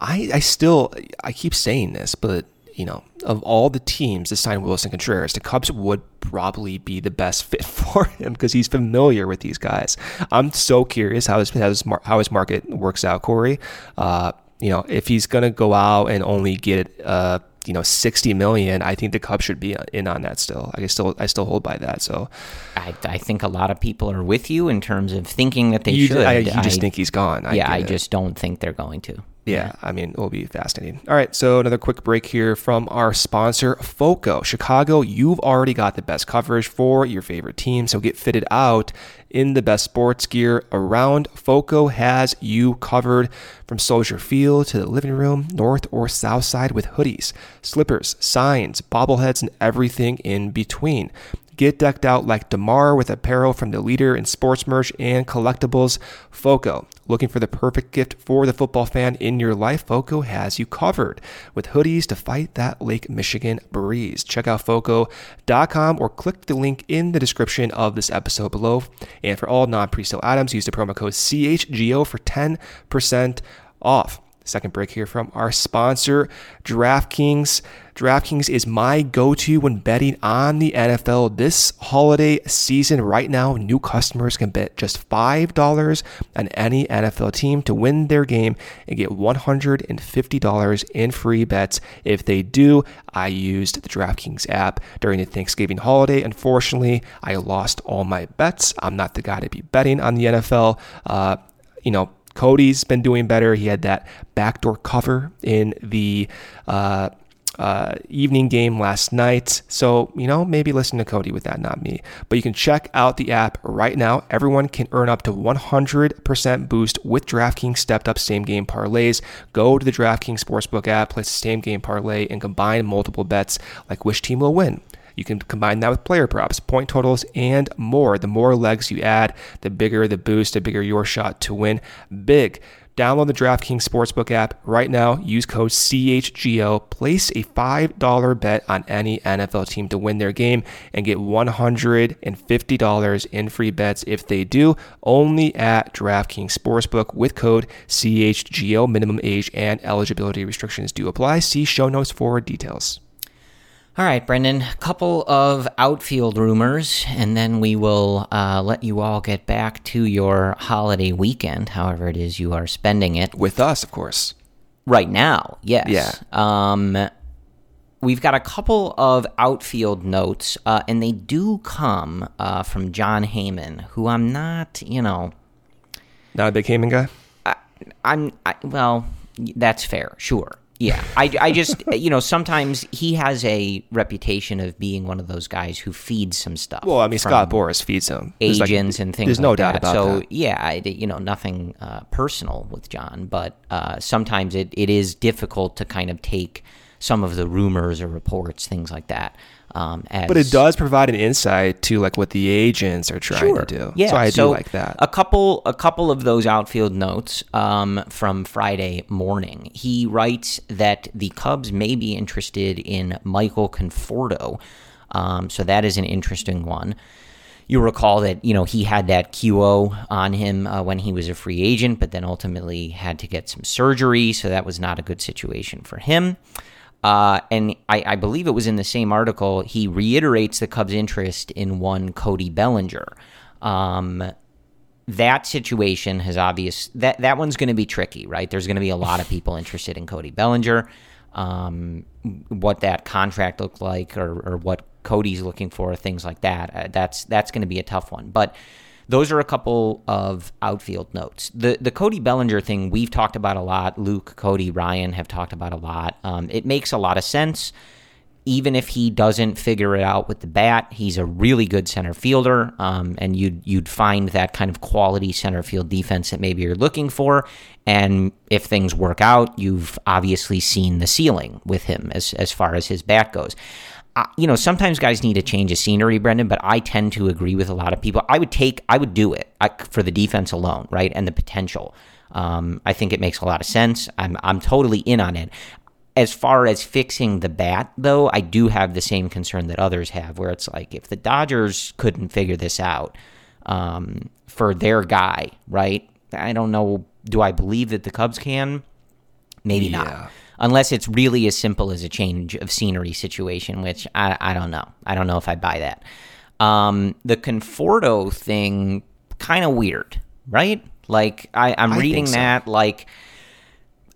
I, I still I keep saying this, but you know, of all the teams to sign Willson Contreras, the Cubs would probably be the best fit <laughs> for him because he's familiar with these guys. I'm so curious how his how his, how his market works out, Corey. Uh, you know, if he's gonna go out and only get uh, you know 60 million i think the cubs should be uh, in on that still. I still i still hold by that so. I, I think a lot of people are with you in terms of thinking that they you, should. I, you just I, think he's gone. Yeah i just don't think they're going to yeah, I mean, it will be fascinating. All right, so another quick break here from our sponsor, FOCO. Chicago, you've already got the best coverage for your favorite team, so get fitted out in the best sports gear around. FOCO has you covered from Soldier Field to the living room, north or south side with hoodies, slippers, signs, bobbleheads, and everything in between. Get decked out like DeMar with apparel from the leader in sports merch and collectibles, FOCO. Looking for the perfect gift for the football fan in your life? FOCO has you covered with hoodies to fight that Lake Michigan breeze. Check out FOCO.com or click the link in the description of this episode below. And for all non presale items, use the promo code CHGO for 10% off. Second break here from our sponsor, DraftKings. DraftKings is my go to when betting on the NFL this holiday season. Right now, new customers can bet just $5 on any NFL team to win their game and get $150 in free bets. If they do, I used the DraftKings app during the Thanksgiving holiday. Unfortunately, I lost all my bets. I'm not the guy to be betting on the NFL. Uh, you know, Cody's been doing better. He had that backdoor cover in the uh, uh, evening game last night. So, you know, maybe listen to Cody with that, not me. But you can check out the app right now. Everyone can earn up to 100% boost with DraftKings stepped up same game parlays. Go to the DraftKings Sportsbook app, place a same game parlay, and combine multiple bets like which team will win. You can combine that with player props, point totals, and more. The more legs you add, the bigger the boost, the bigger your shot to win big. Download the DraftKings Sportsbook app right now. Use code CHGO. Place a $5 bet on any NFL team to win their game and get $150 in free bets if they do. Only at DraftKings Sportsbook with code CHGO. Minimum age and eligibility restrictions do apply. See show notes for details. All right, Brendan, a couple of outfield rumors, and then we will uh, let you all get back to your holiday weekend, however it is you are spending it. With us, of course. Right now, yes. Yeah. Um, we've got a couple of outfield notes, uh, and they do come uh, from Jon Heyman, who I'm not, you know. Not a big Heyman guy? I, I'm, I, well, that's fair, sure. Yeah, I, I just <laughs> you know sometimes he has a reputation of being one of those guys who feeds some stuff. Well, I mean Scott Boras feeds him there's agents like, and things. There's like no doubt that. about so, that. So yeah, I, you know nothing uh, personal with Jon, but uh, sometimes it, it is difficult to kind of take some of the rumors or reports, things like that. Um, as, but it does provide an insight to like what the agents are trying sure. to do. Yeah, so I so do like that. A couple, a couple of those outfield notes um, from Friday morning. He writes that the Cubs may be interested in Michael Conforto. Um, so that is an interesting one. You recall that you know he had that QO on him uh, when he was a free agent, but then ultimately had to get some surgery, so that was not a good situation for him. Uh, and I, I, believe it was in the same article, he reiterates the Cubs' interest in one Cody Bellinger. Um, that situation has obvious that that one's going to be tricky, right? There's going to be a lot of people interested in Cody Bellinger. Um, what that contract looked like, or, or, what Cody's looking for, things like that. Uh, that's that's going to be a tough one, but those are a couple of outfield notes. The the Cody Bellinger thing we've talked about a lot. Luke, Cody, Ryan have talked about a lot. Um, it makes a lot of sense. even if he doesn't figure it out with the bat, he's a really good center fielder, um, and you'd you'd find that kind of quality center field defense that maybe you're looking for. And if things work out, you've obviously seen the ceiling with him as as far as his bat goes. You know, sometimes guys need a change of scenery, Brendan, but I tend to agree with a lot of people. I would take, I would do it I, for the defense alone, right, and the potential. Um, I think it makes a lot of sense. I'm I'm totally in on it as far as fixing the bat, though, I do have the same concern that others have, where it's like if the Dodgers couldn't figure this out um, for their guy, right? I don't know. Do I believe that the Cubs can? Maybe yeah. not. Unless it's really as simple as a change of scenery situation, which I, I don't know. I don't know if I buy that. Um, the Conforto thing, kind of weird, right? Like I, I'm I reading so. that like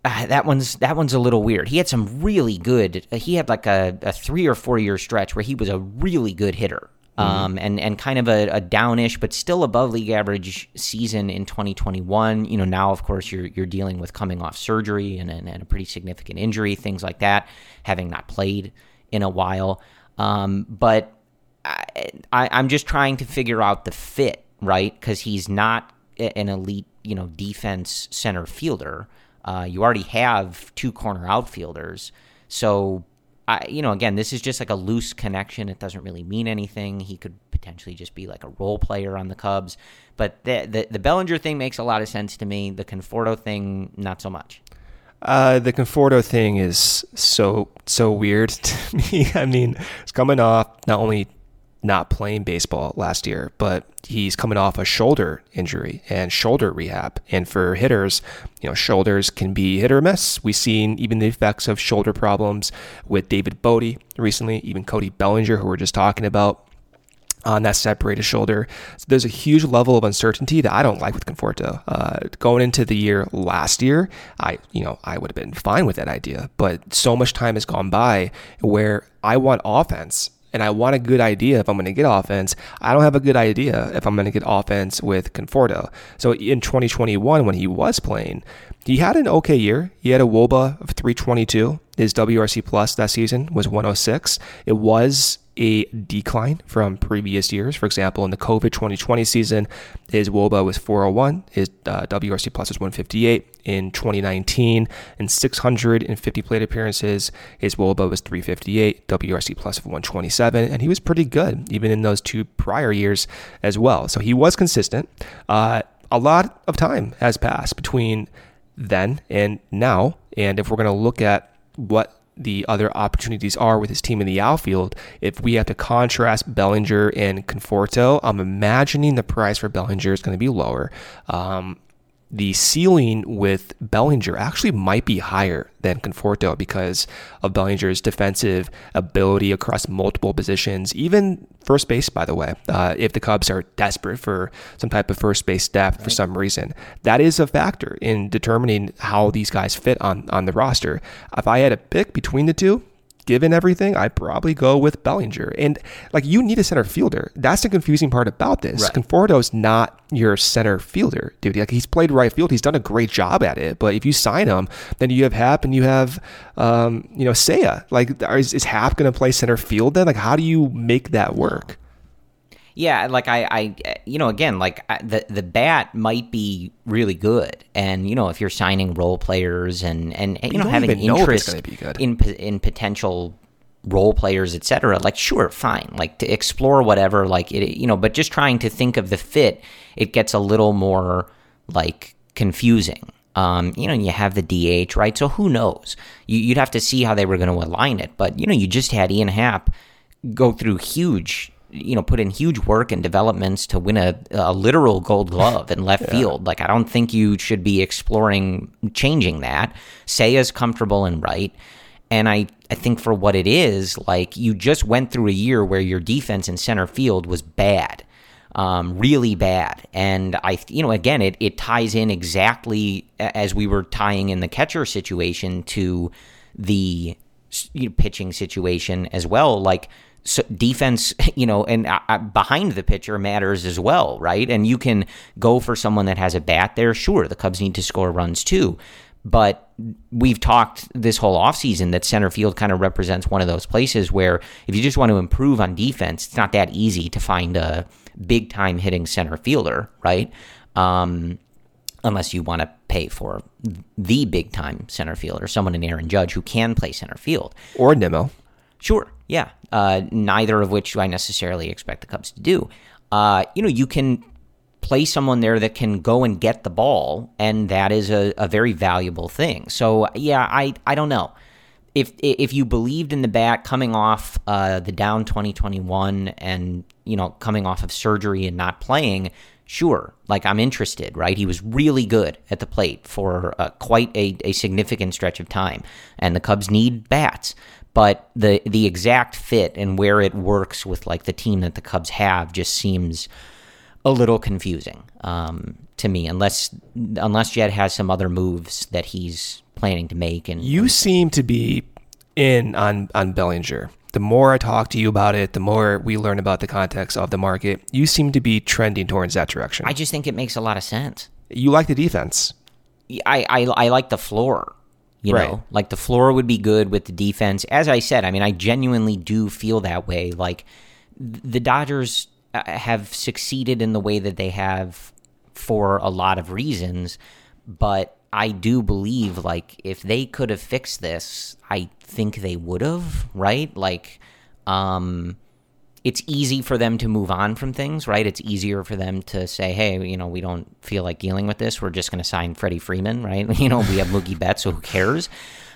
uh, that one's that one's a little weird. He had some really good. Uh, he had like a, a, three or four year stretch where he was a really good hitter. Um, and and kind of a, a, downish but still above league average season in 2021. You know, now of course you're you're dealing with coming off surgery and, and, and a pretty significant injury, things like that, having not played in a while. Um, but I, I, I'm just trying to figure out the fit, right? Because he's not an elite, you know, defense center fielder. Uh, you already have two corner outfielders. So, I, you know, again, this is just like a loose connection. It doesn't really mean anything. He could potentially just be like a role player on the Cubs. But the, the, the Bellinger thing makes a lot of sense to me. The Conforto thing, not so much. Uh, the Conforto thing is so so weird <laughs> to me. I mean, it's coming off not only not playing baseball last year, but he's coming off a shoulder injury and shoulder rehab. And for hitters, you know, shoulders can be hit or miss. We've seen even the effects of shoulder problems with David Bote recently, even Cody Bellinger, who we're just talking about on that separated shoulder. So there's a huge level of uncertainty that I don't like with Conforto. Uh, going into the year last year, I you know I would have been fine with that idea, but so much time has gone by where I want offense and I want a good idea if I'm going to get offense. I don't have a good idea if I'm going to get offense with Conforto. So in 2021, when he was playing, he had an okay year. He had a WOBA of 322. His WRC plus that season was 106. It was a decline from previous years. For example, in the COVID 2020 season, his WOBA was 401, his uh, WRC plus was 158. In 2019, in 650 plate appearances, his WOBA was 358, WRC plus of 127, and he was pretty good even in those two prior years as well. So he was consistent. Uh, a lot of time has passed between then and now, and if we're going to look at what the other opportunities are with his team in the outfield. If we have to contrast Bellinger and Conforto, I'm imagining the price for Bellinger is going to be lower. Um, the ceiling with Bellinger actually might be higher than Conforto because of Bellinger's defensive ability across multiple positions, even first base, by the way. Uh, if the Cubs are desperate for some type of first base depth right. for some reason, that is a factor in determining how these guys fit on, on the roster. If I had a pick between the two, given everything, I'd probably go with Bellinger. And like you need a center fielder. That's the confusing part about this. Right. Conforto's not your center fielder, dude. Like he's played right field. He's done a great job at it. But if you sign him, then you have Happ and you have um, you know, Seiya. Like is, is Happ gonna play center field then? Like how do you make that work? Yeah, like I, I, you know, again, like the the bat might be really good, and you know, if you're signing role players and and, and you, know having interest in in potential role players, etc. Like, sure, fine, like to explore whatever, like it, you know, but just trying to think of the fit, it gets a little more like confusing. Um, you know, you have the DH, right? So who knows? You, would have to see how they were going to align it. But you know, you just had Ian Happ go through huge you know, put in huge work and developments to win a, a literal gold <laughs> glove in left yeah. field. Like, I don't think you should be exploring changing that. Seiya's comfortable and right. And I, I think for what it is, like, you just went through a year where your defense in center field was bad. Um, really bad. And I, you know, again, it, it ties in exactly as we were tying in the catcher situation to the you know, pitching situation as well. Like, so defense, <laughs> you know, and uh, uh, behind the pitcher matters as well, right? And you can go for someone that has a bat there. Sure, the Cubs need to score runs too, But we've talked this whole offseason that center field kind of represents one of those places where if you just want to improve on defense, it's not that easy to find a big time hitting center fielder, right? Um, unless you want to pay for the big time center fielder, someone in Aaron Judge who can play center field. Or Nimmo. Sure, yeah. Uh, neither of which do I necessarily expect the Cubs to do. Uh, you know, you can play someone there that can go and get the ball, and that is a, a very valuable thing. So, yeah, I, I don't know. If if you believed in the bat coming off uh, the down 2021 and you know coming off of surgery and not playing, sure, like I'm interested, right? He was really good at the plate for uh, quite a, a significant stretch of time, and the Cubs need bats. But the the exact fit and where it works with like the team that the Cubs have just seems a little confusing um, to me, unless unless Jed has some other moves that he's planning to make. And you seem to be in on on Bellinger. The more I talk to you about it, the more we learn about the context of the market. You seem to be trending towards that direction. I just think it makes a lot of sense. You like the defense. I I, I like the floor. You Right. know, like the floor would be good with the defense. As I said, I mean, I genuinely do feel that way. Like the Dodgers uh, have succeeded in the way that they have for a lot of reasons, but I do believe like if they could have fixed this, I think they would have, right? Like um it's easy for them to move on from things, right? It's easier for them to say, "Hey, you know, we don't feel like dealing with this. We're just going to sign Freddie Freeman, <laughs> right? You know, we have Mookie Betts, so who cares?"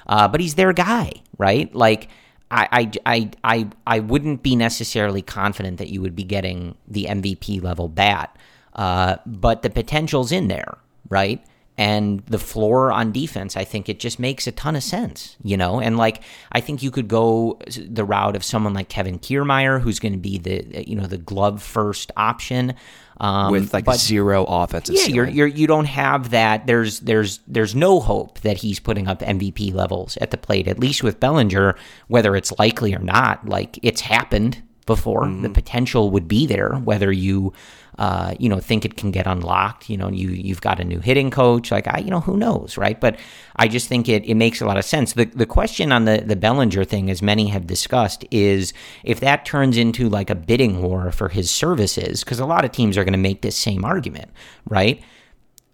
Uh, but he's their guy, right? Like, I, I, I, I, wouldn't be necessarily confident that you would be getting the MVP level bat, uh, but the potential's in there, right? And the floor on defense, I think it just makes a ton of sense, you know. And like, I think you could go the route of someone like Kevin Kiermaier, who's going to be the you know the glove first option um, with like but- zero offensive. yeah, you're, you're you don't have that. There's there's there's no hope that he's putting up MVP levels at the plate. At least with Bellinger, whether it's likely or not, like it's happened before. The potential would be there. Whether you uh, you know think it can get unlocked, you know you you've got a new hitting coach. Like I you know who knows, right? But I just think it it makes a lot of sense. The the question on the the Bellinger thing, as many have discussed, is if that turns into like a bidding war for his services, because a lot of teams are going to make this same argument, right?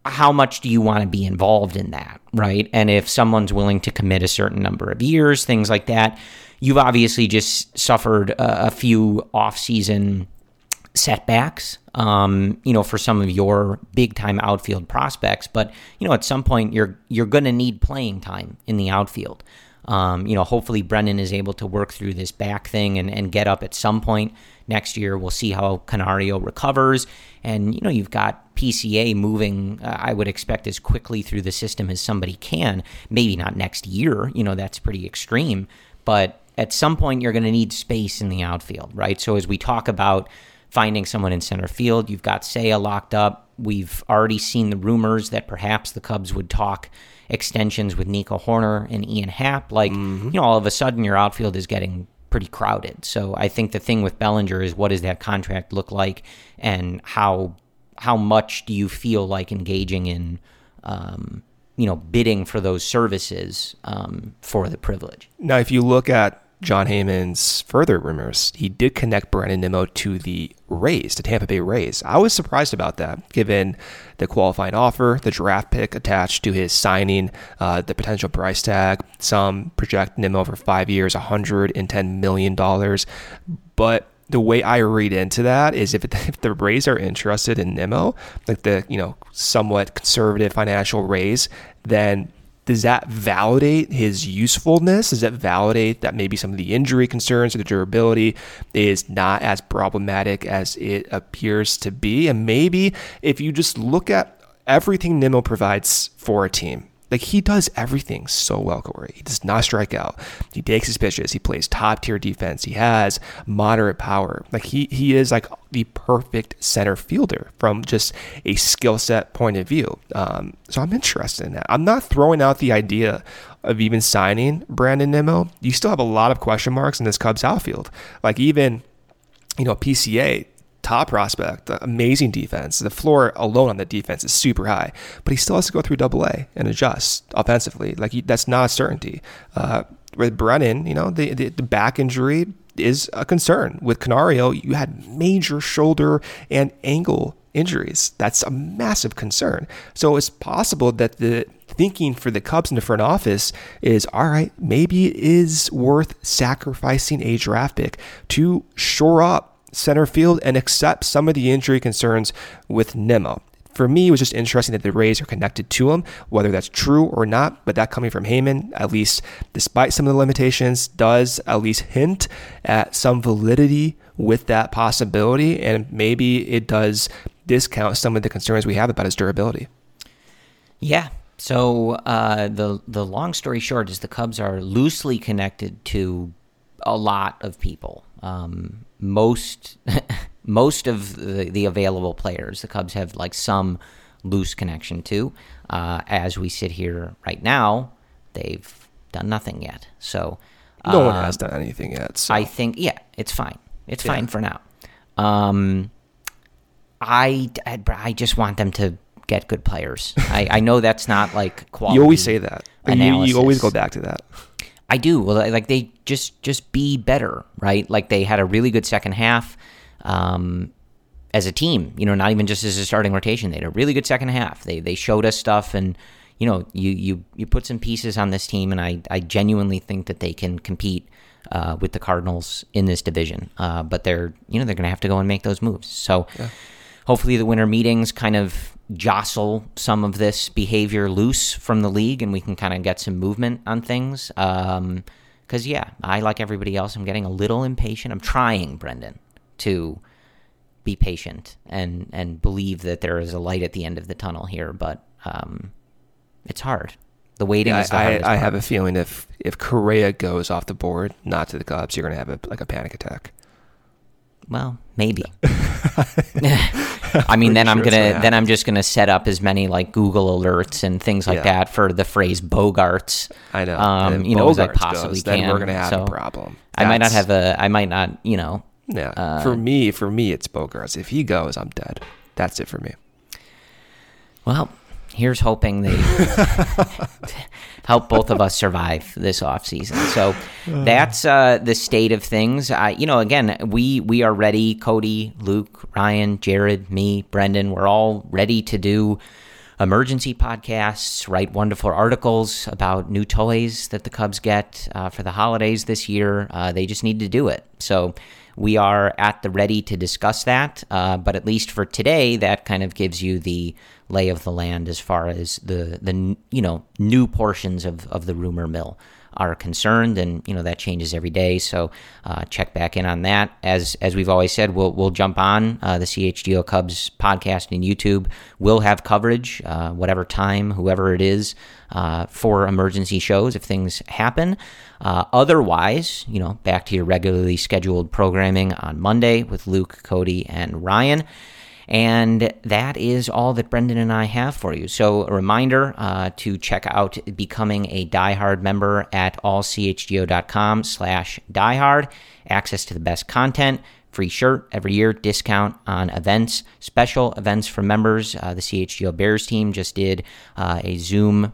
How much do you want to be involved in that, right? And if someone's willing to commit a certain number of years, things like that, you've obviously just suffered a, a few off-season setbacks, um, you know, for some of your big-time outfield prospects. But you know, at some point, you're you're going to need playing time in the outfield. Um, you know, hopefully Brendan is able to work through this back thing and, and get up at some point next year. We'll see how Canario recovers. And, you know, you've got PCA moving, uh, I would expect, as quickly through the system as somebody can. Maybe not next year, you know, that's pretty extreme. But at some point, you're going to need space in the outfield, right? So as we talk about finding someone in center field, you've got Seiya locked up. We've already seen the rumors that perhaps the Cubs would talk extensions with Nico Hoerner and Ian Happ. Like, you know, all of a sudden your outfield is getting pretty crowded. So I think the thing with Bellinger is what does that contract look like and how how much do you feel like engaging in um, you know, bidding for those services um, for the privilege. Now, if you look at Jon Heyman's further rumors, he did connect Brandon Nimmo to the Rays, the Tampa Bay Rays. I was surprised about that, given the qualifying offer, the draft pick attached to his signing, uh, the potential price tag. Some project Nimmo for five years, $110 million. But the way I read into that is if, <laughs> if the Rays are interested in Nimmo, like the you know somewhat conservative financial Rays, then does that validate his usefulness? Does that validate that maybe some of the injury concerns or the durability is not as problematic as it appears to be? And maybe if you just look at everything Nimmo provides for a team, like he does everything so well, Corey. He does not strike out. He takes his pitches. He plays top tier defense. He has moderate power. Like he he is like the perfect center fielder from just a skill set point of view. Um, so I'm interested in that. I'm not throwing out the idea of even signing Brandon Nimmo. You still have a lot of question marks in this Cubs outfield. Like even you know PCA top prospect, amazing defense. The floor alone on the defense is super high, but he still has to go through double A and adjust offensively. Like that's not a certainty. Uh, with Brennen, you know, the, the, the back injury is a concern. With Canario, you had major shoulder and ankle injuries. That's a massive concern. So it's possible that the thinking for the Cubs in the front office is all right, maybe it is worth sacrificing a draft pick to shore up center field and accept some of the injury concerns with Nimmo for me, it was just interesting that the Rays are connected to him, whether that's true or not. But that coming from Heyman, at least despite some of the limitations, does at least hint at some validity with that possibility. And maybe it does discount some of the concerns we have about his durability. Yeah. So uh, the the long story short is the Cubs are loosely connected to a lot of people. Um, most <laughs> most of the, the, available players, the Cubs have like some loose connection to. Uh, as we sit here right now, they've done nothing yet. So no one uh, has done anything yet. So. I think yeah, it's fine. It's yeah. fine for now. Um, I, I, I just want them to get good players. <laughs> I, I know that's not like quality. You always say that. You, you always go back to that. I do. Well, like they just just be better, right? Like they had a really good second half um, as a team. You know, not even just as a starting rotation. They had a really good second half. They they showed us stuff, and you know, you you you put some pieces on this team, and I I genuinely think that they can compete. Uh, with the Cardinals in this division, uh, but they're you know they're going to have to go and make those moves. So yeah. hopefully the winter meetings kind of jostle some of this behavior loose from the league and we can kind of get some movement on things. Um, because yeah, I like everybody else. I'm getting a little impatient. I'm trying, Brendan, to be patient and and believe that there is a light at the end of the tunnel here. But um, it's hard. The waiting yeah, is the I. I, I have a feeling if if Correa goes off the board, not to the Cubs, you're going to have a, like a panic attack. Well, maybe. <laughs> I mean, then I'm gonna then I'm just gonna set up as many like Google alerts and things like yeah. that for the phrase Bogaerts. I know, um, you Bogaerts know, as I possibly goes, can. Then we're gonna have so a problem. That's, I might not have a. I might not. You know. Yeah. Uh, for me, for me, it's Bogaerts. If he goes, I'm dead. That's it for me. Well, here's hoping they <laughs> help both of us survive this off season. So that's uh, the state of things. Uh, you know, again, we we are ready. Cody, Luke, Ryan, Jared, me, Brendan. We're all ready to do emergency podcasts, write wonderful articles about new toys that the Cubs get uh, for the holidays this year. Uh, they just need to do it. So we are at the ready to discuss that. Uh, but at least for today, that kind of gives you the lay of the land as far as the the you know new portions of of the rumor mill are concerned, and you know that changes every day. So uh, check back in on that. As as we've always said, we'll we'll jump on uh, the CHGO Cubs podcast and YouTube. We'll have coverage, uh, whatever time, whoever it is, uh, for emergency shows if things happen. Uh, otherwise, you know, back to your regularly scheduled programming on Monday with Luke, Cody, and Ryan. And that is all that Brendan and I have for you. So, a reminder uh, to check out becoming a diehard member at allchgo.com slash diehard. Access to the best content, free shirt every year, discount on events, special events for members. Uh, the CHGO Bears team just did uh, a Zoom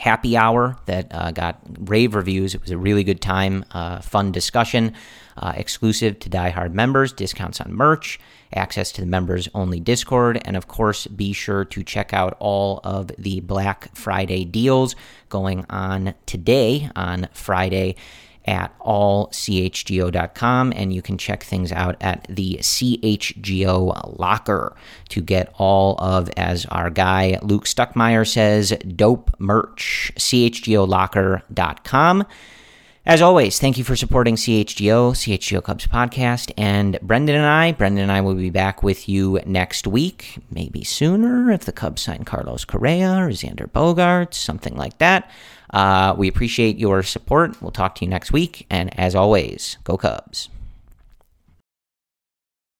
happy hour that uh, got rave reviews. It was a really good time, uh, fun discussion, uh, exclusive to diehard members, discounts on merch, access to the members only Discord, and of course, be sure to check out all of the Black Friday deals going on today on Friday at allchgo.com and you can check things out at the CHGO locker to get all of as our guy Luke Stuckmeyer says dope merch chgolocker.com as always, thank you for supporting CHGO, CHGO Cubs podcast, and Brendan and I. Brendan and I will be back with you next week, maybe sooner if the Cubs sign Carlos Correa or Xander Bogaerts, something like that. Uh, we appreciate your support. We'll talk to you next week, and as always, go Cubs.